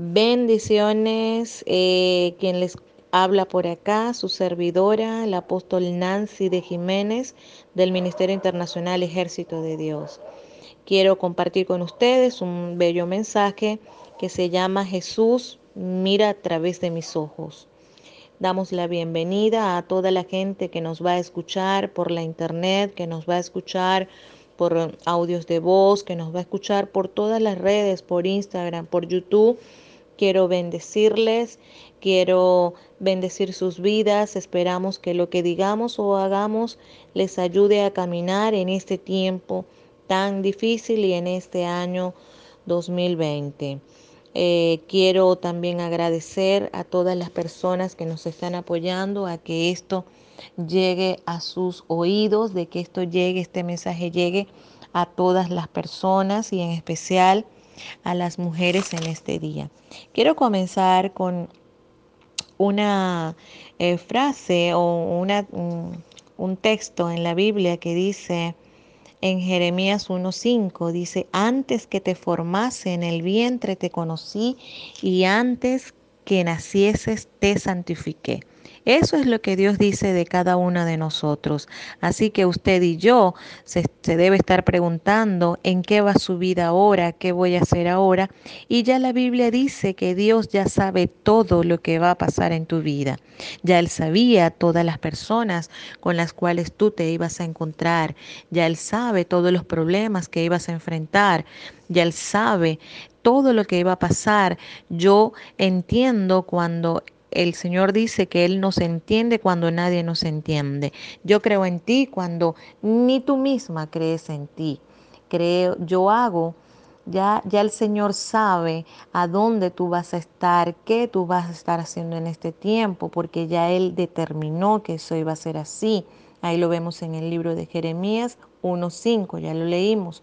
Bendiciones, eh, quien les habla por acá, su servidora, el apóstol Nancy de Jiménez del Ministerio Internacional Ejército de Dios. Quiero compartir con ustedes un bello mensaje que se llama Jesús mira a través de mis ojos. Damos la bienvenida a toda la gente que nos va a escuchar por la internet, que nos va a escuchar por audios de voz, que nos va a escuchar por todas las redes, por Instagram, por YouTube Quiero bendecirles, quiero bendecir sus vidas. Esperamos que lo que digamos o hagamos les ayude a caminar en este tiempo tan difícil y en este año 2020. Eh, quiero también agradecer a todas las personas que nos están apoyando a que esto llegue a sus oídos, de que esto llegue, este mensaje llegue a todas las personas y en especial a las mujeres en este día. Quiero comenzar con una eh, frase o una, un texto en la Biblia que dice en Jeremías 1.5, dice, antes que te formase en el vientre te conocí y antes que nacieses te santifiqué. Eso es lo que Dios dice de cada una de nosotros. Así que usted y yo se, debe estar preguntando en qué va su vida ahora, qué voy a hacer ahora. Y ya la Biblia dice que Dios ya sabe todo lo que va a pasar en tu vida. Ya Él sabía todas las personas con las cuales tú te ibas a encontrar. Ya Él sabe todos los problemas que ibas a enfrentar. Ya Él sabe todo lo que iba a pasar. Yo entiendo cuando el Señor dice que Él nos entiende cuando nadie nos entiende. Yo creo en ti cuando ni tú misma crees en ti. Creo, yo hago, ya, ya el Señor sabe a dónde tú vas a estar, qué tú vas a estar haciendo en este tiempo, porque ya Él determinó que eso iba a ser así. Ahí lo vemos en el libro de Jeremías 1.5, ya lo leímos.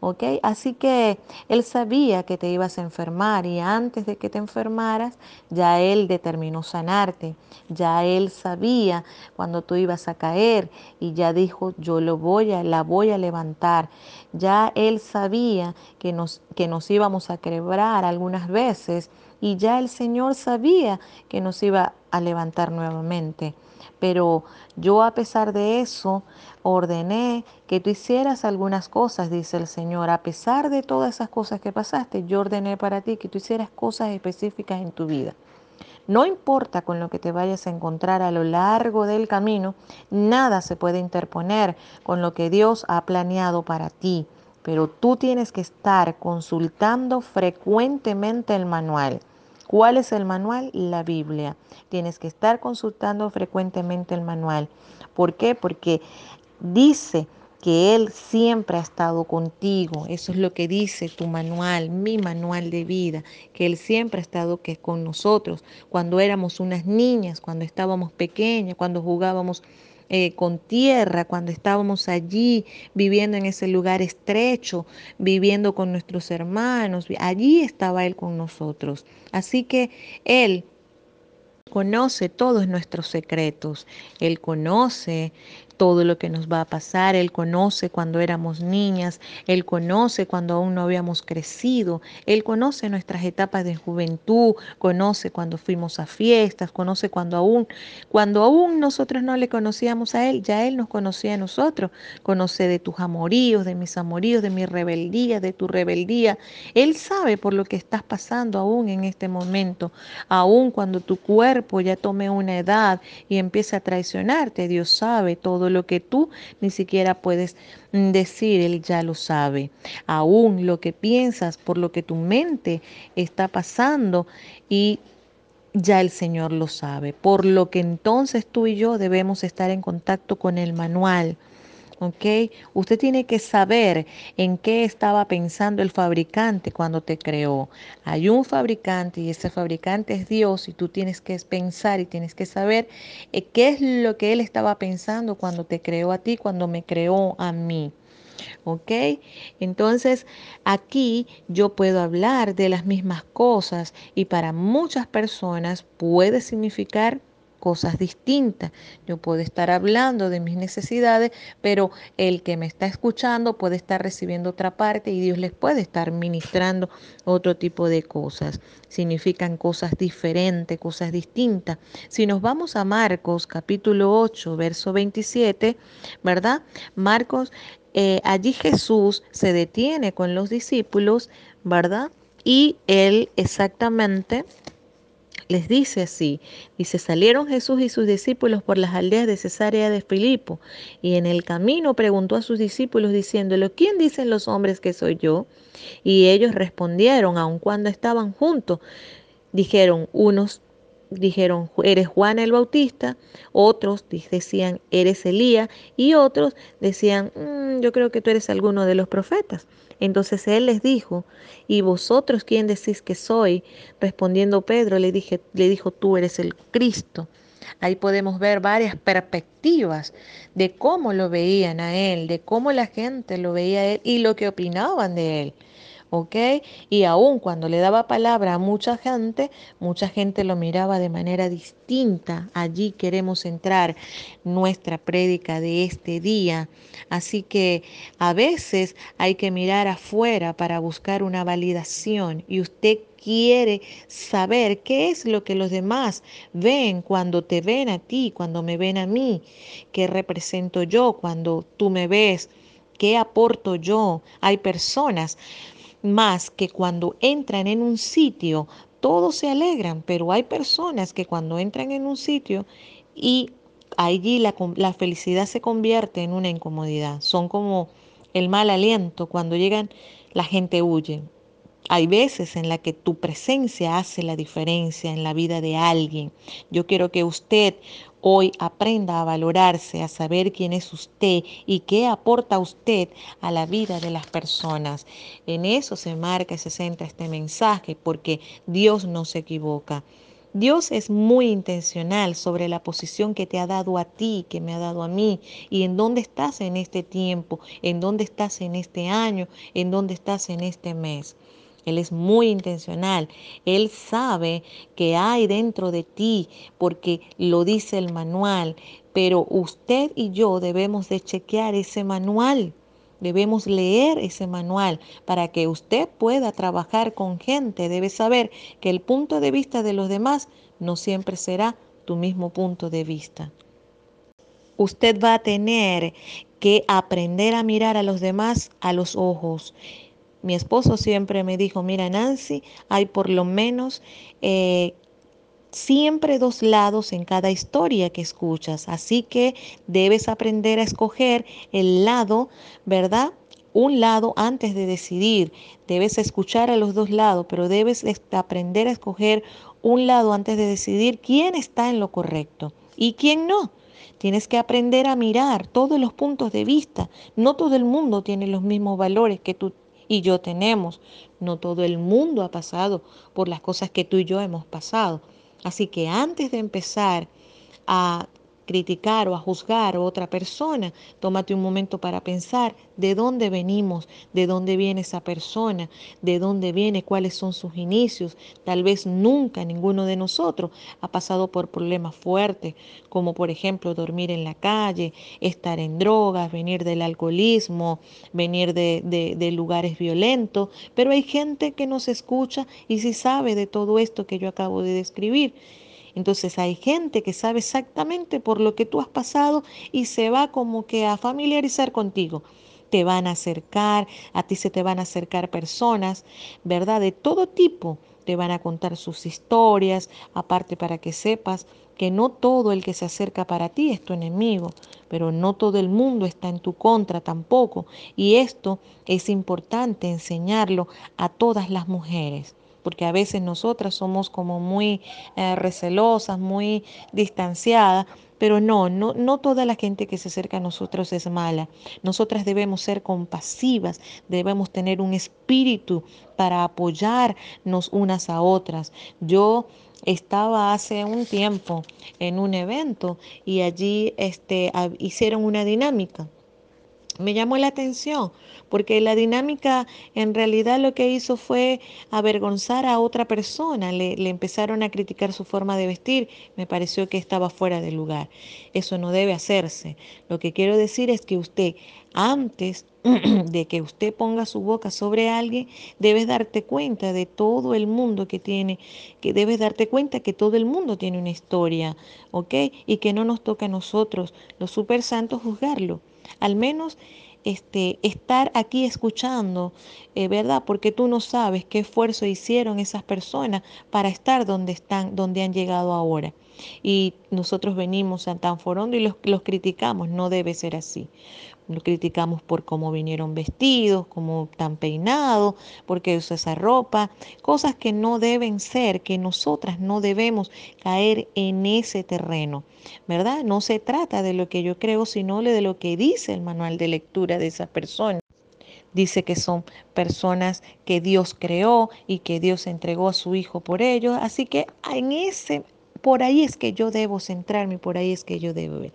¿Ok? Así que él sabía que te ibas a enfermar y antes de que te enfermaras, ya él determinó sanarte, ya él sabía cuando tú ibas a caer y ya dijo, yo lo voy a, la voy a levantar. Ya él sabía que nos, que nos íbamos a quebrar algunas veces y ya el Señor sabía que nos iba a levantar nuevamente. Pero yo a pesar de eso ordené que tú hicieras algunas cosas, dice el Señor. A pesar de todas esas cosas que pasaste, yo ordené para ti que tú hicieras cosas específicas en tu vida. No importa con lo que te vayas a encontrar a lo largo del camino, nada se puede interponer con lo que Dios ha planeado para ti. Pero tú tienes que estar consultando frecuentemente el manual. ¿Cuál es el manual? La Biblia. Tienes que estar consultando frecuentemente el manual. ¿Por qué? Porque dice que Él siempre ha estado contigo. Eso es lo que dice tu manual, mi manual de vida, que Él siempre ha estado que con nosotros cuando éramos unas niñas, cuando estábamos pequeñas, cuando jugábamos eh, con tierra, cuando estábamos allí viviendo en ese lugar estrecho, viviendo con nuestros hermanos. Allí estaba Él con nosotros. Así que Él conoce todos nuestros secretos. Él conoce todo lo que nos va a pasar. Él conoce cuando éramos niñas, Él conoce cuando aún no habíamos crecido, Él conoce nuestras etapas de juventud, conoce cuando fuimos a fiestas, conoce cuando aún, cuando aún nosotros no le conocíamos a Él, ya Él nos conocía a nosotros, conoce de tus amoríos, de mis amoríos, de mi rebeldía, de tu rebeldía. Él sabe por lo que estás pasando aún en este momento, aún cuando tu cuerpo ya tome una edad y empiece a traicionarte, Dios sabe todo lo que tú ni siquiera puedes mm, decir, Él ya lo sabe. Aún lo que piensas, por lo que tu mente está pasando y ya el Señor lo sabe. Por lo que entonces tú y yo debemos estar en contacto con el manual ¿ok? Usted tiene que saber en qué estaba pensando el fabricante cuando te creó. Hay un fabricante y ese fabricante es Dios y tú tienes que pensar y tienes que saber eh, qué es lo que Él estaba pensando cuando te creó a ti, cuando me creó a mí. ¿Ok? Entonces aquí yo puedo hablar de las mismas cosas y para muchas personas puede significar cosas distintas. Yo puedo estar hablando de mis necesidades, pero el que me está escuchando puede estar recibiendo otra parte y Dios les puede estar ministrando otro tipo de cosas. Significan cosas diferentes, cosas distintas. Si nos vamos a Marcos capítulo 8, verso 27, ¿verdad? Marcos, eh, allí Jesús se detiene con los discípulos, ¿verdad? Y él exactamente les dice así, dice, salieron Jesús y sus discípulos por las aldeas de Cesarea de Filipo, y en el camino preguntó a sus discípulos diciéndole, ¿quién dicen los hombres que soy yo? Y ellos respondieron, aun cuando estaban juntos, dijeron, unos dijeron, eres Juan el Bautista, otros decían, eres Elías, y otros decían, mm, yo creo que tú eres alguno de los profetas. Entonces él les dijo, ¿y vosotros quién decís que soy? Respondiendo Pedro, le, dije, le dijo, tú eres el Cristo. Ahí podemos ver varias perspectivas de cómo lo veían a él, de cómo la gente lo veía a él y lo que opinaban de él. ¿Ok? Y aún cuando le daba palabra a mucha gente, mucha gente lo miraba de manera distinta. Allí queremos entrar nuestra prédica de este día. Así que a veces hay que mirar afuera para buscar una validación y usted quiere saber qué es lo que los demás ven cuando te ven a ti, cuando me ven a mí, qué represento yo cuando tú me ves, qué aporto yo. Hay personas más que cuando entran en un sitio, todos se alegran, pero hay personas que cuando entran en un sitio y allí la, la felicidad se convierte en una incomodidad. Son como el mal aliento, cuando llegan la gente huye. Hay veces en la que tu presencia hace la diferencia en la vida de alguien. Yo quiero que usted hoy aprenda a valorarse, a saber quién es usted y qué aporta usted a la vida de las personas. En eso se marca y se centra este mensaje porque Dios no se equivoca. Dios es muy intencional sobre la posición que te ha dado a ti, que me ha dado a mí, y en dónde estás en este tiempo, en dónde estás en este año, en dónde estás en este mes. Él es muy intencional. Él sabe que hay dentro de ti porque lo dice el manual. Pero usted y yo debemos de chequear ese manual. Debemos leer ese manual para que usted pueda trabajar con gente. Debe saber que el punto de vista de los demás no siempre será tu mismo punto de vista. Usted va a tener que aprender a mirar a los demás a los ojos mi esposo siempre me dijo, mira Nancy, hay por lo menos eh, siempre dos lados en cada historia que escuchas, así que debes aprender a escoger el lado, ¿verdad? Un lado antes de decidir. Debes escuchar a los dos lados, pero debes aprender a escoger un lado antes de decidir quién está en lo correcto y quién no. Tienes que aprender a mirar todos los puntos de vista. No todo el mundo tiene los mismos valores que tú y yo tenemos. No todo el mundo ha pasado por las cosas que tú y yo hemos pasado. Así que antes de empezar a criticar o a juzgar a otra persona, tómate un momento para pensar de dónde venimos, de dónde viene esa persona, de dónde viene, cuáles son sus inicios. Tal vez nunca ninguno de nosotros ha pasado por problemas fuertes, como por ejemplo dormir en la calle, estar en drogas, venir del alcoholismo, venir de, lugares violentos, pero hay gente que nos escucha y sí sabe de todo esto que yo acabo de describir. Entonces hay gente que sabe exactamente por lo que tú has pasado y se va como que a familiarizar contigo. Te van a acercar, a ti se te van a acercar personas, ¿verdad? De todo tipo. Te van a contar sus historias, aparte para que sepas que no todo el que se acerca para ti es tu enemigo, pero no todo el mundo está en tu contra tampoco. Y esto es importante enseñarlo a todas las mujeres porque a veces nosotras somos como muy eh, recelosas, muy distanciadas, pero no, no, no toda la gente que se acerca a nosotros es mala. Nosotras debemos ser compasivas, debemos tener un espíritu para apoyarnos unas a otras. Yo estaba hace un tiempo en un evento y allí este, hicieron una dinámica me llamó la atención, porque la dinámica en realidad lo que hizo fue avergonzar a otra persona, le, empezaron a criticar su forma de vestir, me pareció que estaba fuera de lugar. Eso no debe hacerse. Lo que quiero decir es que usted, antes de que usted ponga su boca sobre alguien, debes darte cuenta de todo el mundo que tiene, que debes darte cuenta que todo el mundo tiene una historia, ¿ok? Y que no nos toca a nosotros, los super santos, juzgarlo. Al menos este, estar aquí escuchando, eh, ¿verdad? Porque tú no sabes qué esfuerzo hicieron esas personas para estar donde están, donde han llegado ahora. Y nosotros venimos a Tanforondo y los, los criticamos, no debe ser así. Lo criticamos por cómo vinieron vestidos, cómo están peinados, porque usa esa ropa, cosas que no deben ser, que nosotras no debemos caer en ese terreno, ¿verdad? No se trata de lo que yo creo, sino de lo que dice el manual de lectura de esas personas dice que son personas que Dios creó y que Dios entregó a su hijo por ellos, así que en ese por ahí es que yo debo centrarme, por ahí es que yo debo ver.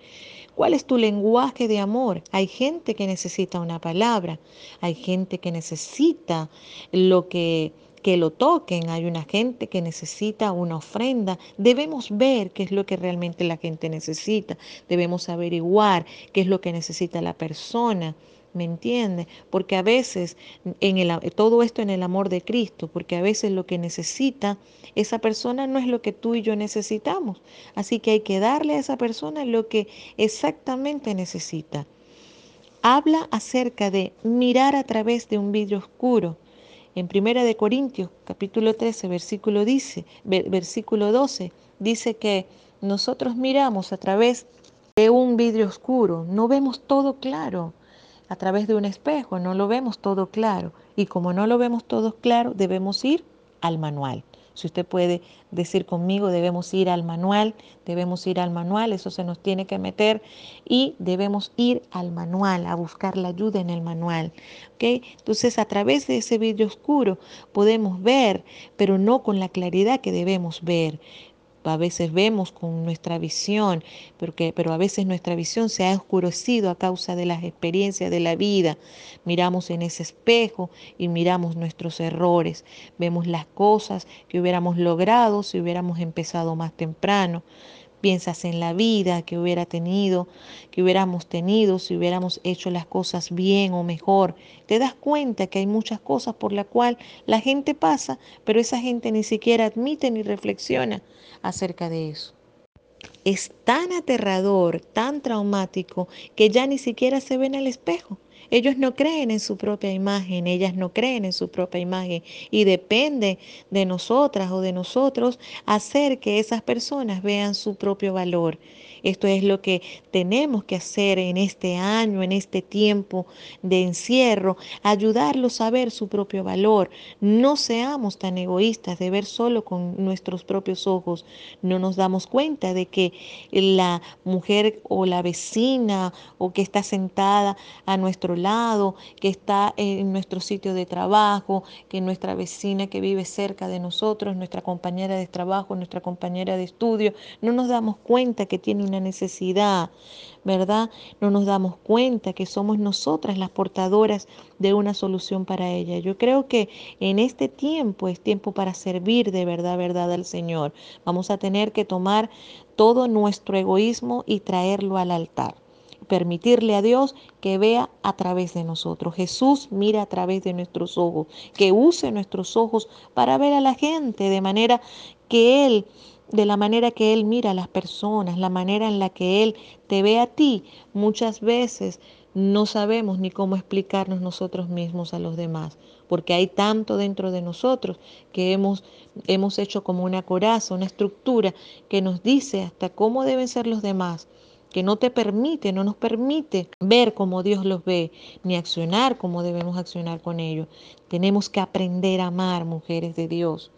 ¿Cuál es tu lenguaje de amor? Hay gente que necesita una palabra, hay gente que necesita lo que que lo toquen, hay una gente que necesita una ofrenda. Debemos ver qué es lo que realmente la gente necesita, debemos averiguar qué es lo que necesita la persona. ¿Me entiende? Porque a veces, en el, todo esto en el amor de Cristo, porque a veces lo que necesita esa persona no es lo que tú y yo necesitamos. Así que hay que darle a esa persona lo que exactamente necesita. Habla acerca de mirar a través de un vidrio oscuro. En Primera de Corintios, capítulo 13, versículo, dice, versículo 12, dice que nosotros miramos a través de un vidrio oscuro, no vemos todo claro a través de un espejo, no lo vemos todo claro. Y como no lo vemos todo claro, debemos ir al manual. Si usted puede decir conmigo, debemos ir al manual, debemos ir al manual, eso se nos tiene que meter y debemos ir al manual, a buscar la ayuda en el manual. ¿okay? Entonces, a través de ese vidrio oscuro podemos ver, pero no con la claridad que debemos ver a veces vemos con nuestra visión, pero a veces nuestra visión se ha oscurecido a causa de las experiencias de la vida. Miramos en ese espejo y miramos nuestros errores, vemos las cosas que hubiéramos logrado si hubiéramos empezado más temprano. Piensas en la vida que hubiera tenido, que hubiéramos tenido si hubiéramos hecho las cosas bien o mejor. Te das cuenta que hay muchas cosas por las cuales la gente pasa, pero esa gente ni siquiera admite ni reflexiona acerca de eso. Es tan aterrador, tan traumático, que ya ni siquiera se ven al espejo. Ellos no creen en su propia imagen, ellas no creen en su propia imagen y depende de nosotras o de nosotros hacer que esas personas vean su propio valor. Esto es lo que tenemos que hacer en este año, en este tiempo de encierro, ayudarlos a ver su propio valor. No seamos tan egoístas de ver solo con nuestros propios ojos. No nos damos cuenta de que la mujer o la vecina o que está sentada a nuestro lado, que está en nuestro sitio de trabajo, que nuestra vecina que vive cerca de nosotros, nuestra compañera de trabajo, nuestra compañera de estudio, no nos damos cuenta que tiene una necesidad, ¿verdad? No nos damos cuenta que somos nosotras las portadoras de una solución para ella. Yo creo que en este tiempo es tiempo para servir de verdad, verdad al Señor. Vamos a tener que tomar todo nuestro egoísmo y traerlo al altar permitirle a Dios que vea a través de nosotros. Jesús mira a través de nuestros ojos, que use nuestros ojos para ver a la gente de manera que Él de la manera que Él mira a las personas, la manera en la que Él te ve a ti, muchas veces no sabemos ni cómo explicarnos nosotros mismos a los demás, porque hay tanto dentro de nosotros que hemos, hemos hecho como una coraza, una estructura que nos dice hasta cómo deben ser los demás, que no te permite, no nos permite ver como Dios los ve, ni accionar como debemos accionar con ellos. Tenemos que aprender a amar, mujeres de Dios.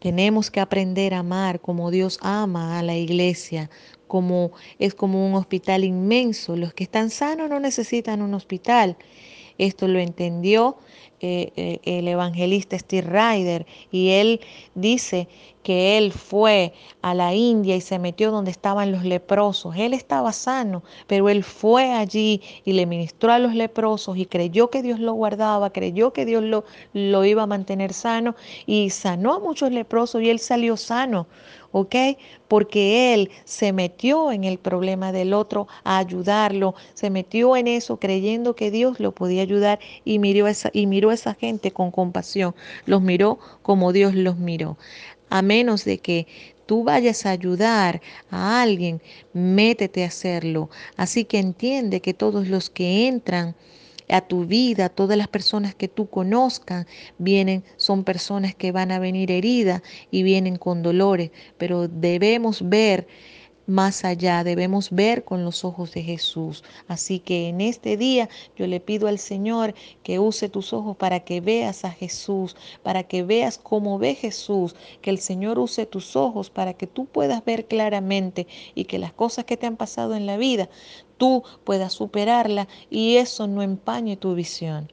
Tenemos que aprender a amar como Dios ama a la iglesia, como es como un hospital inmenso. Los que están sanos no necesitan un hospital. Esto lo entendió eh, eh, el evangelista Steve Ryder y él dice que él fue a la India y se metió donde estaban los leprosos. Él estaba sano, pero él fue allí y le ministró a los leprosos y creyó que Dios lo guardaba, creyó que Dios lo, lo iba a mantener sano y sanó a muchos leprosos y él salió sano. ¿Ok? Porque él se metió en el problema del otro a ayudarlo, se metió en eso creyendo que Dios lo podía ayudar y miró a esa, y miró esa gente con compasión, los miró como Dios los miró. A menos de que tú vayas a ayudar a alguien, métete a hacerlo. Así que entiende que todos los que entran a tu vida, todas las personas que tú conozcas vienen, son personas que van a venir heridas y vienen con dolores, pero debemos ver más allá, debemos ver con los ojos de Jesús. Así que en este día yo le pido al Señor que use tus ojos para que veas a Jesús, para que veas cómo ve Jesús, que el Señor use tus ojos para que tú puedas ver claramente y que las cosas que te han pasado en la vida tú puedas superarla y eso no empañe tu visión.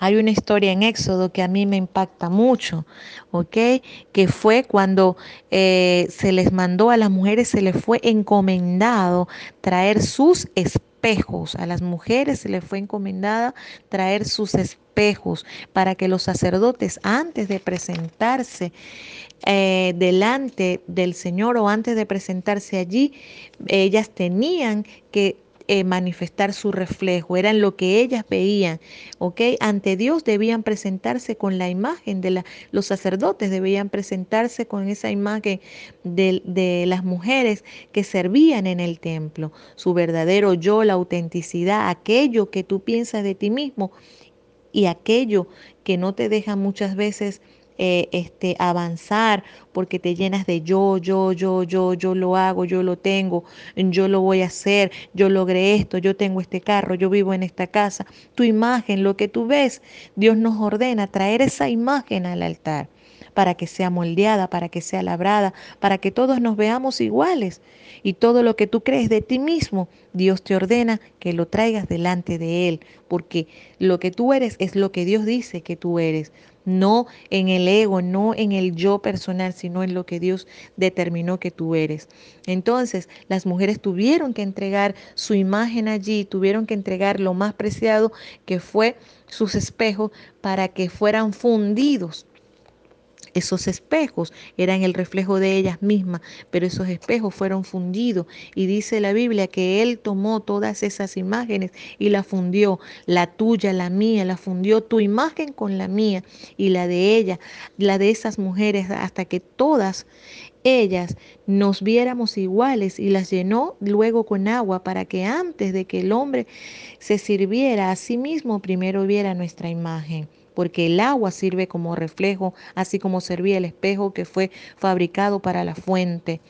Hay una historia en Éxodo que a mí me impacta mucho. Que fue cuando eh, se les mandó a las mujeres, se les fue encomendado traer sus espejos. A las mujeres se les fue encomendada traer sus espejos para que los sacerdotes antes de presentarse eh, delante del Señor o antes de presentarse allí, ellas tenían que eh, manifestar su reflejo, eran lo que ellas veían, ¿ok? Ante Dios debían presentarse con la imagen de la, los sacerdotes debían presentarse con esa imagen de, de las mujeres que servían en el templo, su verdadero yo, la autenticidad, aquello que tú piensas de ti mismo y aquello que no te deja muchas veces eh, este, avanzar porque te llenas de yo, yo, yo, yo, yo lo hago, yo lo tengo, yo lo voy a hacer, yo logré esto, yo tengo este carro, yo vivo en esta casa. Tu imagen, lo que tú ves, Dios nos ordena traer esa imagen al altar para que sea moldeada, para que sea labrada, para que todos nos veamos iguales. Y todo lo que tú crees de ti mismo, Dios te ordena que lo traigas delante de Él, porque lo que tú eres es lo que Dios dice que tú eres no en el ego, no en el yo personal, sino en lo que Dios determinó que tú eres. Entonces, las mujeres tuvieron que entregar su imagen allí, tuvieron que entregar lo más preciado que fue sus espejos para que fueran fundidos esos espejos eran el reflejo de ellas mismas, pero esos espejos fueron fundidos. Y dice la Biblia que Él tomó todas esas imágenes y la fundió, la tuya, la mía, la fundió tu imagen con la mía y la de ella, la de esas mujeres, hasta que todas ellas nos viéramos iguales y las llenó luego con agua para que antes de que el hombre se sirviera a sí mismo, primero viera nuestra imagen porque el agua sirve como reflejo, así como servía el espejo que fue fabricado para la fuente,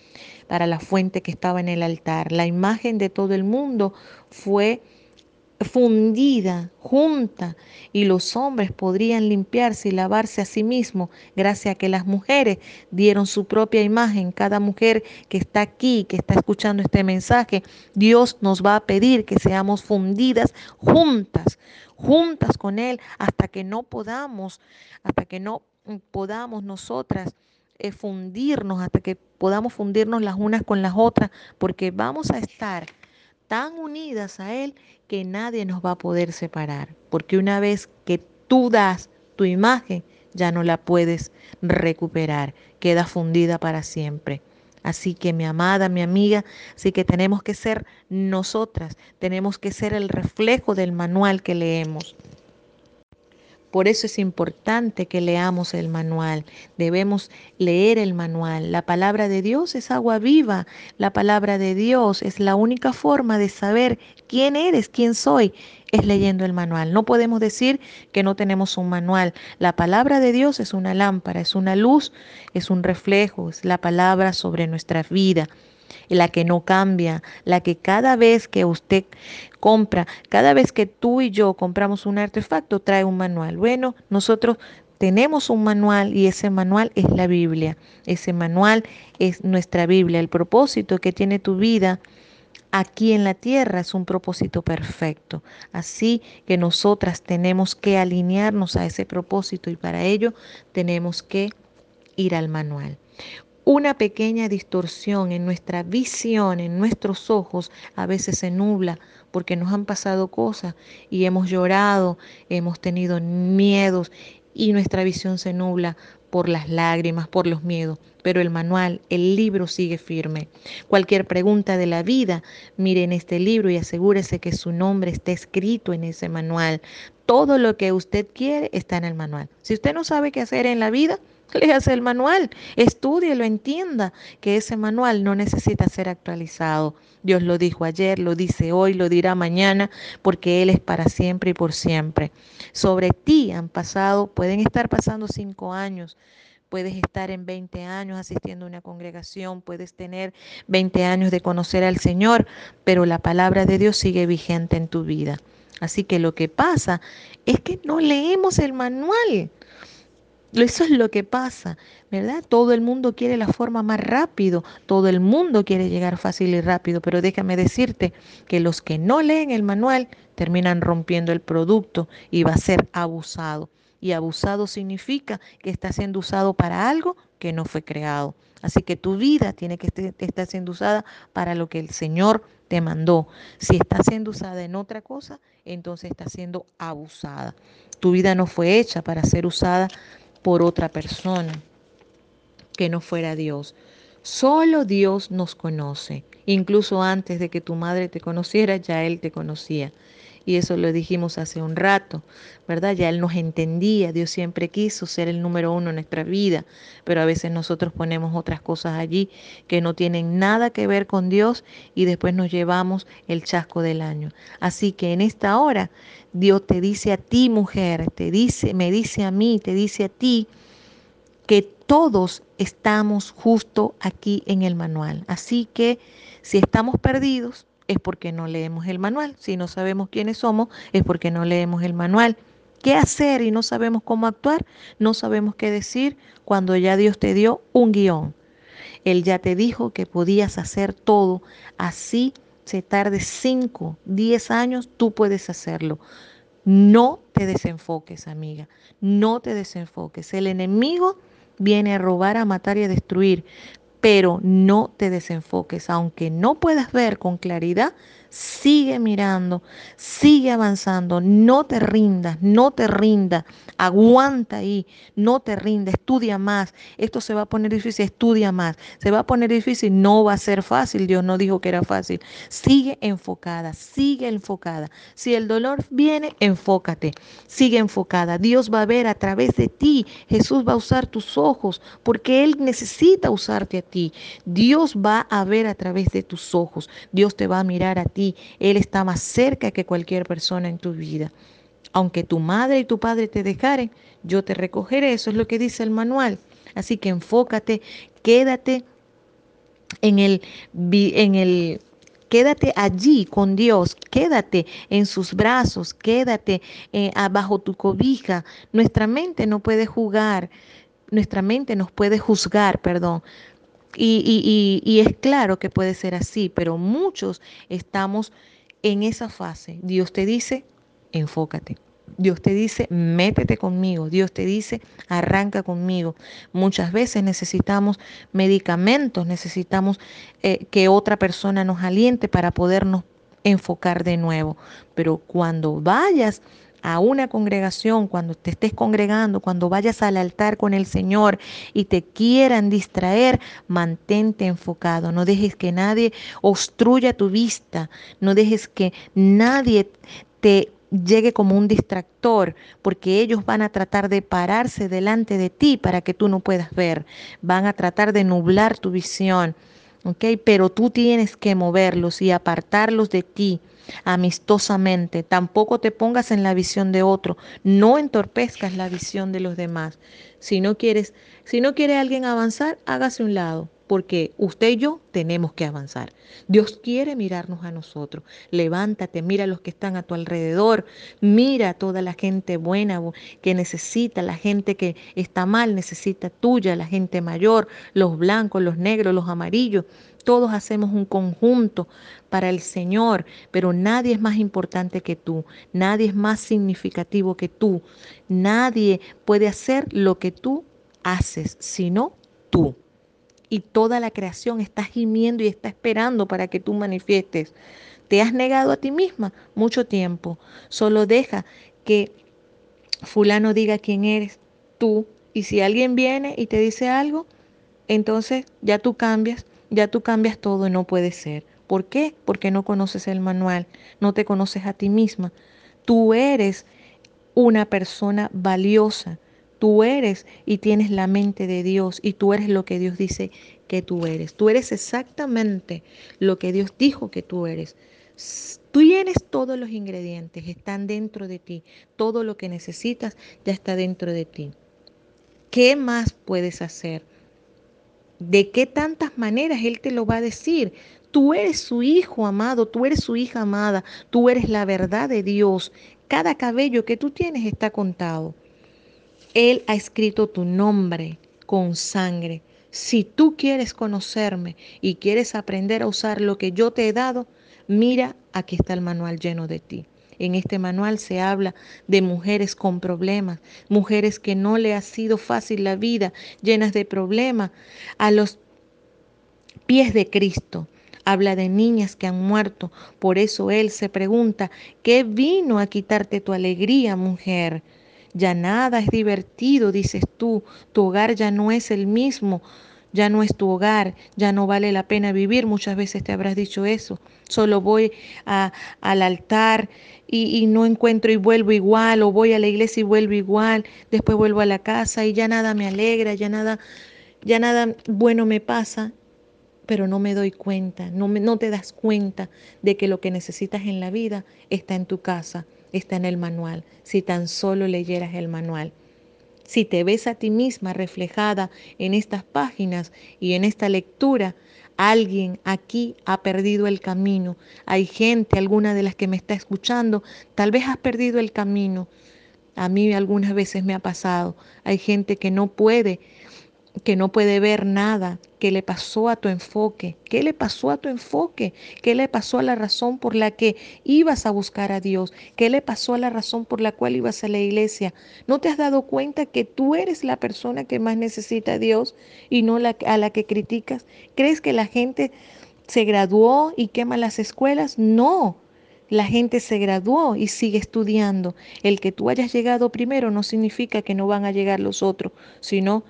para la fuente que estaba en el altar. La imagen de todo el mundo fue fundida, junta, y los hombres podrían limpiarse y lavarse a sí mismos gracias a que las mujeres dieron su propia imagen. Cada mujer que está aquí, que está escuchando este mensaje, Dios nos va a pedir que seamos fundidas juntas, juntas con Él hasta que no podamos, hasta que no podamos nosotras eh, fundirnos, hasta que podamos fundirnos las unas con las otras, porque vamos a estar tan unidas a Él que nadie nos va a poder separar, porque una vez que tú das tu imagen, ya no la puedes recuperar, queda fundida para siempre. Así que mi amada, mi amiga, sí que tenemos que ser nosotras, tenemos que ser el reflejo del manual que leemos. Por eso es importante que leamos el manual. Debemos leer el manual. La palabra de Dios es agua viva. La palabra de Dios es la única forma de saber quién eres, quién soy. Es leyendo el manual. No podemos decir que no tenemos un manual. La palabra de Dios es una lámpara, es una luz, es un reflejo, es la palabra sobre nuestra vida la que no cambia, la que cada vez que usted compra, cada vez que tú y yo compramos un artefacto, trae un manual. Bueno, nosotros tenemos un manual y ese manual es la Biblia. Ese manual es nuestra Biblia. El propósito que tiene tu vida aquí en la tierra es un propósito perfecto. Así que nosotras tenemos que alinearnos a ese propósito y para ello tenemos que ir al manual. Una pequeña distorsión en nuestra visión, en nuestros ojos, a veces se nubla porque nos han pasado cosas y hemos llorado, hemos tenido miedos y nuestra visión se nubla por las lágrimas, por los miedos, pero el manual, el libro sigue firme. Cualquier pregunta de la vida, mire en este libro y asegúrese que su nombre esté escrito en ese manual. Todo lo que usted quiere está en el manual. Si usted no sabe qué hacer en la vida, Léase el manual, lo entienda que ese manual no necesita ser actualizado. Dios lo dijo ayer, lo dice hoy, lo dirá mañana, porque Él es para siempre y por siempre. Sobre ti han pasado, pueden estar pasando cinco años, puedes estar en 20 años asistiendo a una congregación, puedes tener 20 años de conocer al Señor, pero la palabra de Dios sigue vigente en tu vida. Así que lo que pasa es que no leemos el manual. Eso es lo que pasa, ¿verdad? Todo el mundo quiere la forma más rápido, todo el mundo quiere llegar fácil y rápido, pero déjame decirte que los que no leen el manual terminan rompiendo el producto y va a ser abusado. Y abusado significa que está siendo usado para algo que no fue creado. Así que tu vida tiene que estar siendo usada para lo que el Señor te mandó. Si está siendo usada en otra cosa, entonces está siendo abusada. Tu vida no fue hecha para ser usada por otra persona que no fuera Dios. Solo Dios nos conoce. Incluso antes de que tu madre te conociera, ya Él te conocía. Y eso lo dijimos hace un rato, ¿verdad? Ya Él nos entendía. Dios siempre quiso ser el número uno en nuestra vida. Pero a veces nosotros ponemos otras cosas allí que no tienen nada que ver con Dios y después nos llevamos el chasco del año. Así que en esta hora Dios te dice a ti, mujer, te dice, me dice a mí, te dice a ti que todos estamos justo aquí en el manual. Así que si estamos perdidos es porque no leemos el manual. Si no sabemos quiénes somos es porque no leemos el manual. ¿Qué hacer y no sabemos cómo actuar? No sabemos qué decir cuando ya Dios te dio un guion. Él ya te dijo que podías hacer todo así se tarde 5, 10 años, tú puedes hacerlo. No te desenfoques, amiga. No te desenfoques. El enemigo viene a robar, a matar y a destruir. Pero no te desenfoques. Aunque no puedas ver con claridad, sigue mirando, sigue avanzando, no te rindas, no te rinda, aguanta ahí, no te rinda, estudia más. Esto se va a poner difícil, estudia más. Se va a poner difícil, no va a ser fácil, Dios no dijo que era fácil. Sigue enfocada, sigue enfocada. Si el dolor viene, enfócate, sigue enfocada. Dios va a ver a través de ti, Jesús va a usar tus ojos porque Él necesita usarte a ti. Dios va a ver a través de tus ojos, Dios te va a mirar a ti él está más cerca que cualquier persona en tu vida. Aunque tu madre y tu padre te dejaren, yo te recogeré. Eso es lo que dice el manual. Así que enfócate, quédate en el, en el Quédate allí con Dios, quédate en sus brazos, quédate eh, abajo tu cobija. Nuestra mente no puede jugar, nuestra mente nos puede juzgar, perdón, y, es claro que puede ser así, pero muchos estamos en esa fase. Dios te dice, enfócate. Dios te dice, métete conmigo. Dios te dice, arranca conmigo. Muchas veces necesitamos medicamentos, necesitamos eh, que otra persona nos aliente para podernos enfocar de nuevo. Pero cuando vayas a una congregación, cuando te estés congregando, cuando vayas al altar con el Señor y te quieran distraer, mantente enfocado. No dejes que nadie obstruya tu vista. No dejes que nadie te llegue como un distractor, porque ellos van a tratar de pararse delante de ti para que tú no puedas ver. Van a tratar de nublar tu visión. ¿ok? Pero tú tienes que moverlos y apartarlos de ti amistosamente. Tampoco te pongas en la visión de otro. No entorpezcas la visión de los demás. Si no quieres, si no quiere alguien avanzar, hágase un lado. Porque usted y yo tenemos que avanzar. Dios quiere mirarnos a nosotros. Levántate, mira a los que están a tu alrededor, mira a toda la gente buena que necesita, la gente que está mal necesita tuya, la gente mayor, los blancos, los negros, los amarillos. Todos hacemos un conjunto para el Señor, pero nadie es más importante que tú, nadie es más significativo que tú, nadie puede hacer lo que tú haces, sino tú. Y toda la creación está gimiendo y está esperando para que tú manifiestes. Te has negado a ti misma mucho tiempo. Solo deja que fulano diga quién eres tú. Y si alguien viene y te dice algo, entonces ya tú cambias, ya tú cambias todo y no puede ser. ¿Por qué? Porque no conoces el manual, no te conoces a ti misma. Tú eres una persona valiosa. Tú eres y tienes la mente de Dios y tú eres lo que Dios dice que tú eres. Tú eres exactamente lo que Dios dijo que tú eres. Tú tienes todos los ingredientes, están dentro de ti. Todo lo que necesitas ya está dentro de ti. ¿Qué más puedes hacer? ¿De qué tantas maneras Él te lo va a decir? Tú eres su hijo amado, tú eres su hija amada, tú eres la verdad de Dios. Cada cabello que tú tienes está contado. Él ha escrito tu nombre con sangre. Si tú quieres conocerme y quieres aprender a usar lo que yo te he dado, mira, aquí está el manual lleno de ti. En este manual se habla de mujeres con problemas, mujeres que no le ha sido fácil la vida, llenas de problemas, a los pies de Cristo. Habla de niñas que han muerto. Por eso Él se pregunta, ¿qué vino a quitarte tu alegría, mujer? Ya nada es divertido, dices tú, tu hogar ya no es el mismo, ya no es tu hogar, ya no vale la pena vivir. Muchas veces te habrás dicho eso. Solo voy a, al altar y, y, no encuentro y vuelvo igual, o voy a la iglesia y vuelvo igual, después vuelvo a la casa y ya nada me alegra, ya nada, ya nada bueno me pasa, pero no me doy cuenta, no, me, no te das cuenta de que lo que necesitas en la vida está en tu casa, está en el manual, si tan solo leyeras el manual. Si te ves a ti misma reflejada en estas páginas y en esta lectura, alguien aquí ha perdido el camino. Hay gente, alguna de las que me está escuchando, tal vez has perdido el camino. A mí algunas veces me ha pasado. Hay gente que no puede que no puede ver nada. ¿Qué le pasó a tu enfoque? ¿Qué le pasó a tu enfoque? ¿Qué le pasó a la razón por la que ibas a buscar a Dios? ¿Qué le pasó a la razón por la cual ibas a la iglesia? ¿No te has dado cuenta que tú eres la persona que más necesita a Dios y no la, a la que criticas? ¿Crees que la gente se graduó y quema las escuelas? No. La gente se graduó y sigue estudiando. El que tú hayas llegado primero no significa que no van a llegar los otros, sino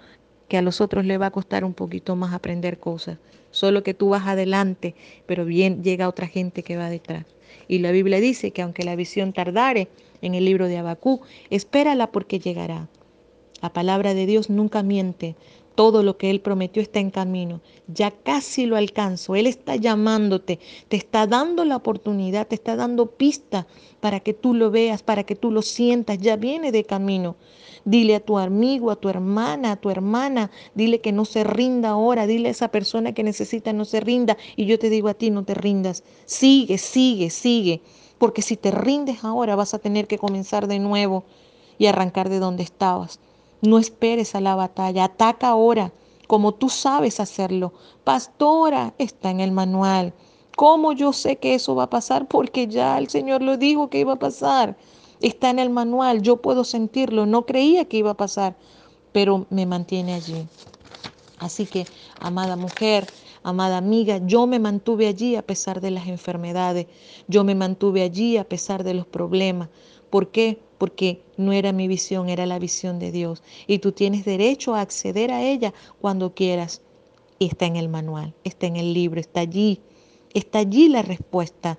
que a los otros le va a costar un poquito más aprender cosas. Solo que tú vas adelante, pero bien llega otra gente que va detrás. Y la Biblia dice que aunque la visión tardare, en el libro de Abacú, espérala porque llegará. La palabra de Dios nunca miente. Todo lo que Él prometió está en camino. Ya casi lo alcanzo. Él está llamándote, te está dando la oportunidad, te está dando pista para que tú lo veas, para que tú lo sientas. Ya viene de camino. Dile a tu amigo, a tu hermana, a tu hermana, dile que no se rinda ahora, dile a esa persona que necesita no se rinda. Y yo te digo a ti, no te rindas. Sigue, sigue, sigue. Porque si te rindes ahora vas a tener que comenzar de nuevo y arrancar de donde estabas. No esperes a la batalla, ataca ahora, como tú sabes hacerlo. Pastora, está en el manual. ¿Cómo yo sé que eso va a pasar? Porque ya el Señor lo dijo que iba a pasar. Está en el manual, yo puedo sentirlo. No creía que iba a pasar, pero me mantiene allí. Así que, amada mujer, amada amiga, yo me mantuve allí a pesar de las enfermedades. Yo me mantuve allí a pesar de los problemas. ¿Por qué? Porque no era mi visión, era la visión de Dios. Y tú tienes derecho a acceder a ella cuando quieras. está en el manual, está en el libro, está allí. Está allí la respuesta.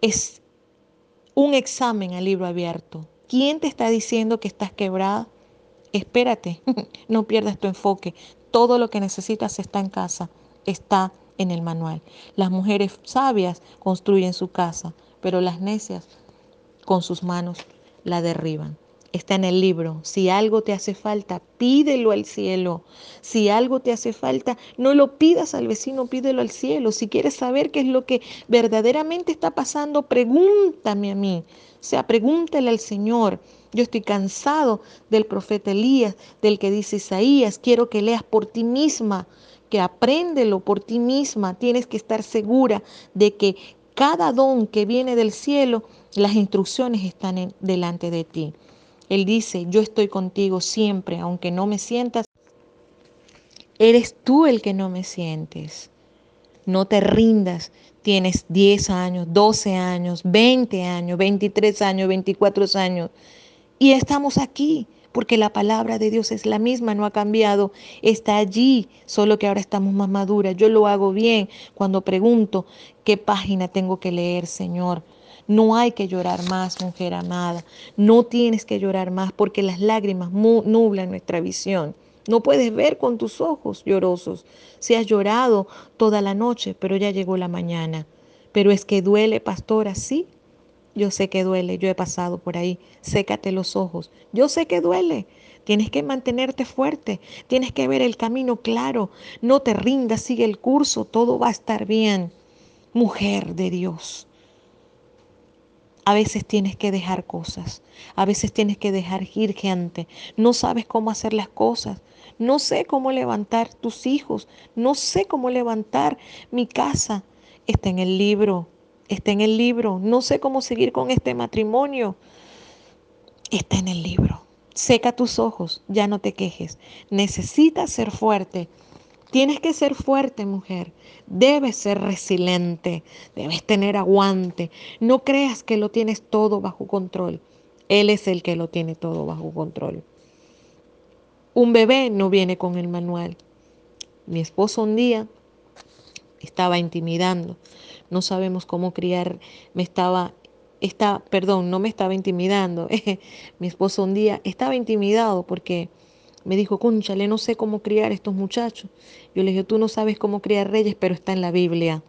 Es un examen al libro abierto. ¿Quién te está diciendo que estás quebrada? Espérate, no pierdas tu enfoque. Todo lo que necesitas está en casa, está en el manual. Las mujeres sabias construyen su casa, pero las necias con sus manos la derriban. está en el libro. Si algo te hace falta, pídelo al cielo. Si algo te hace falta, no lo pidas al vecino, pídelo al cielo. Si quieres saber qué es lo que verdaderamente está pasando, pregúntame a mí. O sea, pregúntale al Señor. Yo estoy cansado del profeta Elías, del que dice Isaías. Quiero que leas por ti misma, que apréndelo por ti misma. Tienes que estar segura de que cada don que viene del cielo, las instrucciones están delante de ti. Él dice, yo estoy contigo siempre, aunque no me sientas. Eres tú el que no me sientes. No te rindas. Tienes 10 años, 12 años, 20 años, 23 años, 24 años. Y estamos aquí porque la palabra de Dios es la misma, no ha cambiado, está allí, solo que ahora estamos más maduras. Yo lo hago bien cuando pregunto qué página tengo que leer, Señor. No hay que llorar más, mujer amada. No tienes que llorar más porque las lágrimas nublan nuestra visión. No puedes ver con tus ojos llorosos. Si has llorado toda la noche, pero ya llegó la mañana. Pero es que duele, pastora, sí. Yo sé que duele, yo he pasado por ahí. Sécate los ojos. Yo sé que duele. Tienes que mantenerte fuerte, tienes que ver el camino claro. No te rindas, sigue el curso, todo va a estar bien. Mujer de Dios, a veces tienes que dejar cosas, a veces tienes que dejar ir gente. No sabes cómo hacer las cosas, no sé cómo levantar tus hijos, no sé cómo levantar mi casa. Está en el libro, está en el libro. No sé cómo seguir con este matrimonio. Está en el libro. Seca tus ojos, ya no te quejes. Necesitas ser fuerte. Tienes que ser fuerte, mujer. Debes ser resiliente. Debes tener aguante. No creas que lo tienes todo bajo control. Él es el que lo tiene todo bajo control. Un bebé no viene con el manual. Mi esposo un día estaba intimidando. No sabemos cómo criar. Me estaba, está, perdón, no me estaba intimidando. Mi esposo un día estaba intimidado porque me dijo, conchale, no sé cómo criar estos muchachos. Yo le dije, tú no sabes cómo criar reyes, pero está en la Biblia.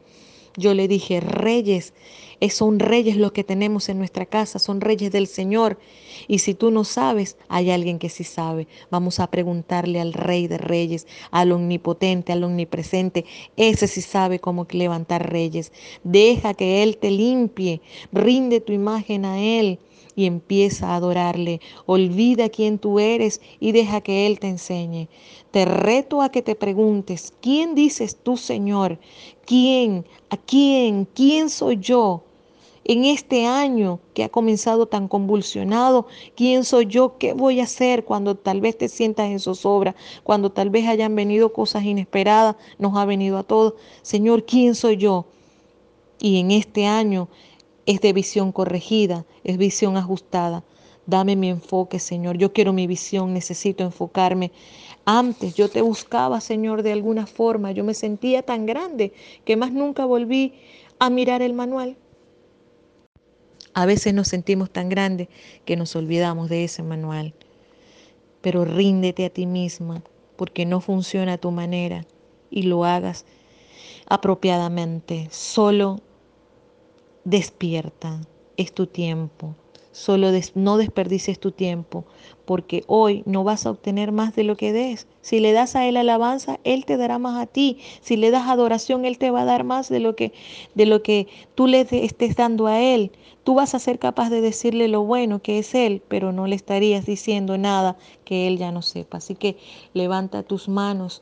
Yo le dije, reyes, son reyes los que tenemos en nuestra casa, son reyes del Señor. Y si tú no sabes, hay alguien que sí sabe. Vamos a preguntarle al rey de reyes, al omnipotente, al omnipresente. Ese sí sabe cómo levantar reyes. Deja que Él te limpie, rinde tu imagen a Él y empieza a adorarle. Olvida quién tú eres y deja que Él te enseñe. Te reto a que te preguntes, ¿quién dices tú, Señor? ¿Quién? ¿A quién? ¿Quién soy yo? En este año que ha comenzado tan convulsionado, ¿quién soy yo? ¿Qué voy a hacer cuando tal vez te sientas en zozobra? Cuando tal vez hayan venido cosas inesperadas, nos ha venido a todos. Señor, ¿quién soy yo? Y en este año es de visión corregida, es visión ajustada. Dame mi enfoque, Señor. Yo quiero mi visión, necesito enfocarme. Antes yo te buscaba, Señor, de alguna forma. Yo me sentía tan grande que más nunca volví a mirar el manual. A veces nos sentimos tan grandes que nos olvidamos de ese manual. Pero ríndete a ti misma porque no funciona a tu manera y lo hagas apropiadamente. Solo despierta, es tu tiempo. Solo no desperdices tu tiempo, porque hoy no vas a obtener más de lo que des. Si le das a él alabanza, él te dará más a ti. Si le das adoración, él te va a dar más de lo que de lo que tú le estés dando a él. Tú vas a ser capaz de decirle lo bueno que es él, pero no le estarías diciendo nada que él ya no sepa. Así que levanta tus manos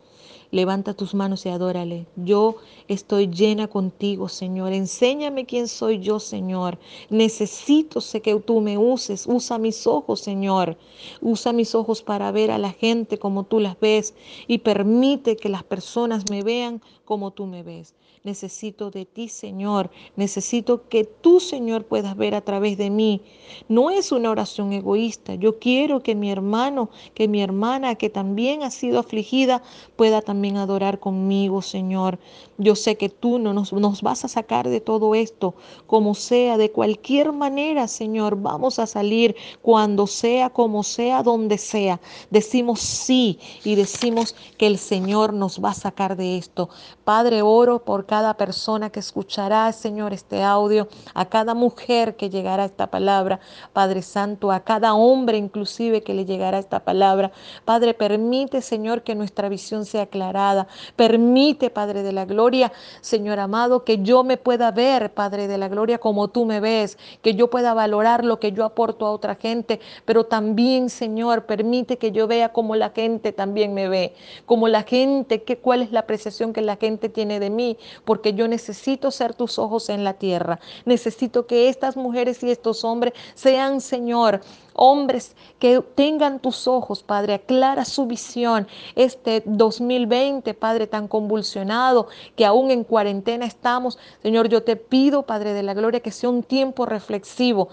Levanta tus manos y adórale. Yo estoy llena contigo, Señor. Enséñame quién soy yo, Señor. Necesito sé que tú me uses. Usa mis ojos, Señor. Usa mis ojos para ver a la gente como tú las ves y permite que las personas me vean como tú me ves. Necesito de ti, Señor. Necesito que tú, Señor, puedas ver a través de mí. No es una oración egoísta. Yo quiero que mi hermano, que mi hermana, que también ha sido afligida, pueda también adorar conmigo, Señor. Yo sé que tú no nos, nos vas a sacar de todo esto, como sea, de cualquier manera, Señor. Vamos a salir cuando sea, como sea, donde sea. Decimos sí y decimos que el Señor nos va a sacar de esto. Padre, oro por cada persona que escuchará, Señor, este audio, a cada mujer que llegará esta palabra, Padre Santo, a cada hombre inclusive que le llegará esta palabra. Padre, permite, Señor, que nuestra visión sea aclarada. Permite, Padre de la Gloria, Señor amado, que yo me pueda ver, Padre de la Gloria, como tú me ves, que yo pueda valorar lo que yo aporto a otra gente, pero también, Señor, permite que yo vea como la gente también me ve, como la gente, que, cuál es la apreciación que la gente tiene de mí, porque yo necesito ser tus ojos en la tierra. Necesito que estas mujeres y estos hombres sean, Señor, hombres que tengan tus ojos, Padre, aclara su visión. Este 2020, Padre, tan convulsionado, que aún en cuarentena estamos, Señor, yo te pido, Padre de la Gloria, que sea un tiempo reflexivo,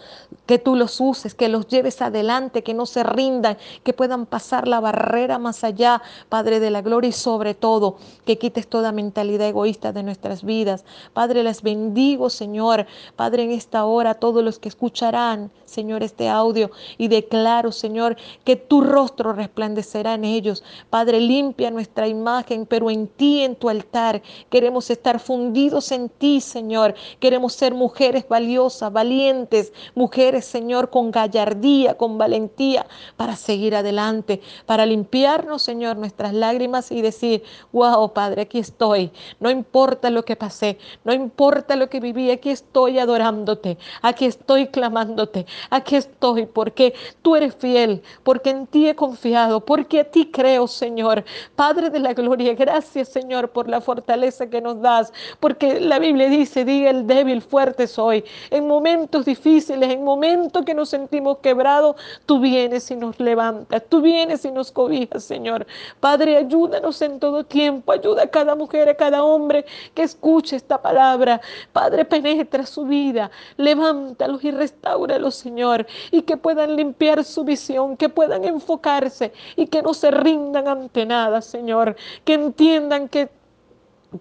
que tú los uses, que los lleves adelante, que no se rindan, que puedan pasar la barrera más allá, Padre de la Gloria, y sobre todo, que quites toda mentalidad egoísta de nuestras vidas. Padre, les bendigo, Señor, Padre, en esta hora, todos los que escucharán, Señor, este audio, y declaro, Señor, que tu rostro resplandecerá en ellos. Padre, limpia nuestra imagen, pero en ti, en tu altar, queremos estar fundidos en ti, Señor. Queremos ser mujeres valiosas, valientes, mujeres, Señor, con gallardía, con valentía, para seguir adelante, para limpiarnos, Señor, nuestras lágrimas y decir, wow, Padre, aquí estoy. No importa lo que pasé, no importa lo que viví, aquí estoy adorándote, aquí estoy clamándote, aquí estoy porque porque tú eres fiel, porque en ti he confiado, porque a ti creo, Señor. Padre de la gloria, gracias, Señor, por la fortaleza que nos das, porque la Biblia dice, diga el débil, fuerte soy. En momentos difíciles, en momentos que nos sentimos quebrados, tú vienes y nos levantas, tú vienes y nos cobijas, Señor. Padre, ayúdanos en todo tiempo, ayuda a cada mujer, a cada hombre que escuche esta palabra. Padre, penetra su vida, levántalos y restauralos, Señor, y que puedan limpiar su visión, que puedan enfocarse y que no se rindan ante nada, Señor, que entiendan que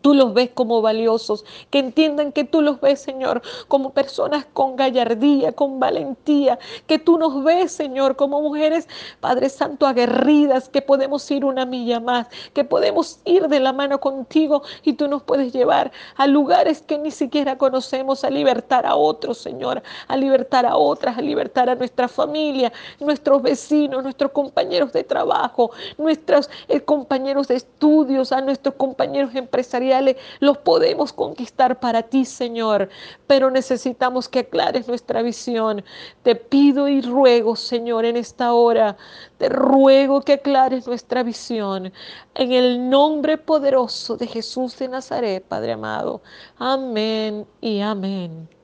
Tú los ves como valiosos, que entiendan que tú los ves, Señor, como personas con gallardía, con valentía, que tú nos ves, Señor, como mujeres, Padre Santo, aguerridas, que podemos ir una milla más, que podemos ir de la mano contigo y tú nos puedes llevar a lugares que ni siquiera conocemos, a libertar a otros, Señor, a libertar a otras, a libertar a nuestra familia, nuestros vecinos, nuestros compañeros de trabajo, nuestros eh, compañeros de estudios, a nuestros compañeros los podemos conquistar para ti, Señor, pero necesitamos que aclares nuestra visión. Te pido y ruego, Señor, en esta hora, te ruego que aclares nuestra visión. En el nombre poderoso de Jesús de Nazaret, Padre amado. Amén y amén.